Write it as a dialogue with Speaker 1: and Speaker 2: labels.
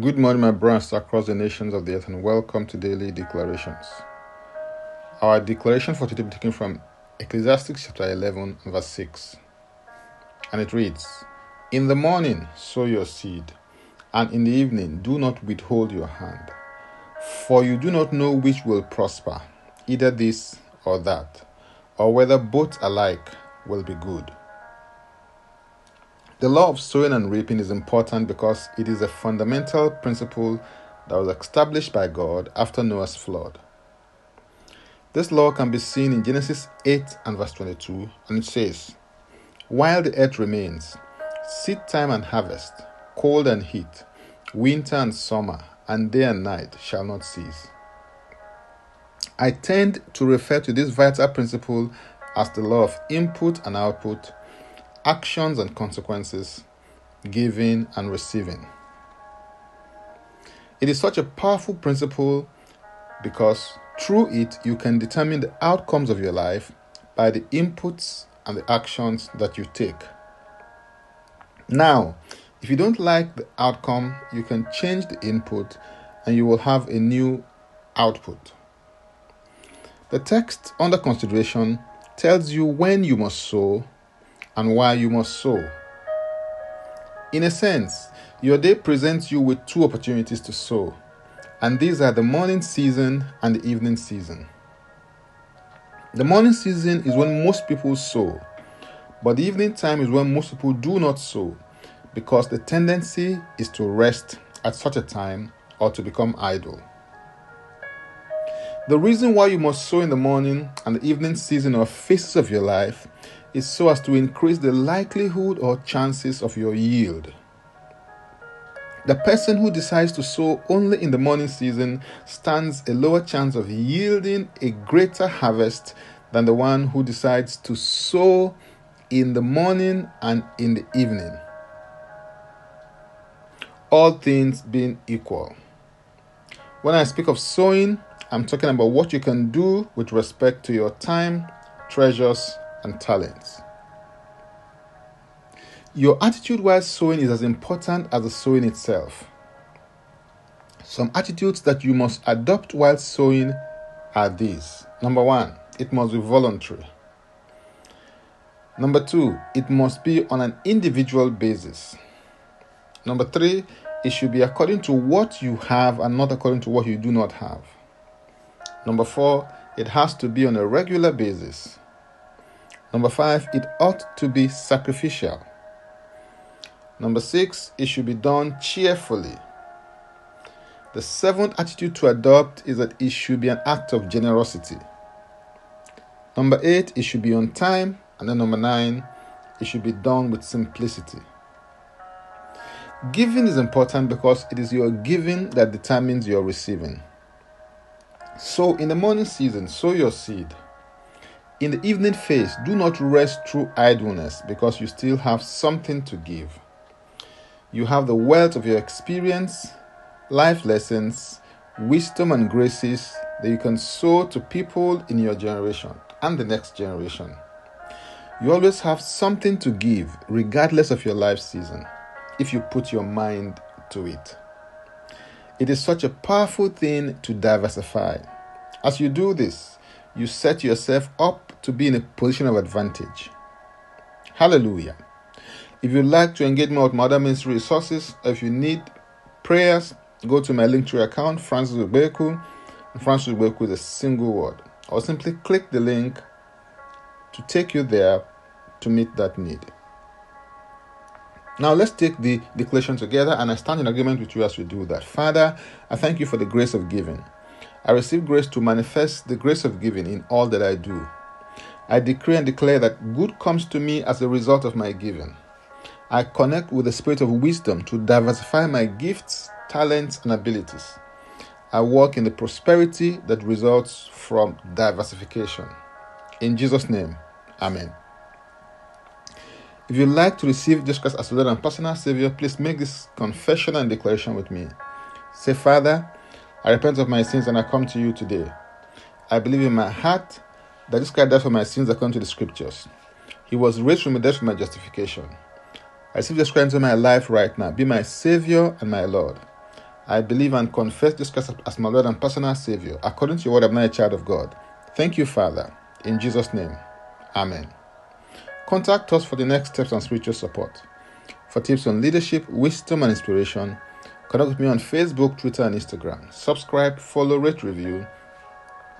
Speaker 1: Good morning, my brothers across the nations of the earth, and welcome to Daily Declarations. Our declaration for today be taken from Ecclesiastes chapter 11, verse 6. And it reads In the morning sow your seed, and in the evening do not withhold your hand, for you do not know which will prosper, either this or that, or whether both alike will be good. The law of sowing and reaping is important because it is a fundamental principle that was established by God after Noah's flood. This law can be seen in Genesis 8 and verse 22, and it says, While the earth remains, seed time and harvest, cold and heat, winter and summer, and day and night shall not cease. I tend to refer to this vital principle as the law of input and output actions and consequences, giving and receiving. It is such a powerful principle because through it you can determine the outcomes of your life by the inputs and the actions that you take. Now, if you don't like the outcome, you can change the input and you will have a new output. The text under consideration tells you when you must sow and why you must sow. In a sense, your day presents you with two opportunities to sow, and these are the morning season and the evening season. The morning season is when most people sow, but the evening time is when most people do not sow because the tendency is to rest at such a time or to become idle. The reason why you must sow in the morning and the evening season or phases of your life is so as to increase the likelihood or chances of your yield. The person who decides to sow only in the morning season stands a lower chance of yielding a greater harvest than the one who decides to sow in the morning and in the evening. All things being equal. When I speak of sowing, I'm talking about what you can do with respect to your time, treasures, and talents. Your attitude while sowing is as important as the sowing itself. Some attitudes that you must adopt while sowing are these. Number one, it must be voluntary. Number two, it must be on an individual basis. Number three, it should be according to what you have and not according to what you do not have. Number four, it has to be on a regular basis. Number five, it ought to be sacrificial. Number six, it should be done cheerfully. The seventh attitude to adopt is that it should be an act of generosity. Number eight, it should be on time. And then number nine, it should be done with simplicity. Giving is important because it is your giving that determines your receiving. So, in the morning season, sow your seed. In the evening phase, do not rest through idleness because you still have something to give. You have the wealth of your experience, life lessons, wisdom, and graces that you can sow to people in your generation and the next generation. You always have something to give, regardless of your life season, if you put your mind to it. It is such a powerful thing to diversify. As you do this, you set yourself up to be in a position of advantage. Hallelujah. If you'd like to engage more with my other ministry resources, if you need prayers, go to my Linktree account, Francis Ubeku. Francis Ubeku is a single word. Or simply click the link to take you there to meet that need. Now let's take the declaration together, and I stand in agreement with you as we do that. Father, I thank you for the grace of giving. I receive grace to manifest the grace of giving in all that I do. I decree and declare that good comes to me as a result of my giving. I connect with the spirit of wisdom to diversify my gifts, talents, and abilities. I walk in the prosperity that results from diversification. In Jesus' name, Amen. If you'd like to receive Jesus Christ as Lord and personal Savior, please make this confession and declaration with me. Say, Father, I repent of my sins and I come to you today. I believe in my heart that this Christ died for my sins according to the scriptures. He was raised from the dead for my justification. I receive this Christ into my life right now. Be my Savior and my Lord. I believe and confess this Christ as my Lord and personal Savior. According to your word, I'm now a child of God. Thank you, Father. In Jesus' name, Amen. Contact us for the next steps on spiritual support. For tips on leadership, wisdom, and inspiration, connect with me on Facebook, Twitter, and Instagram. Subscribe, follow, rate, review,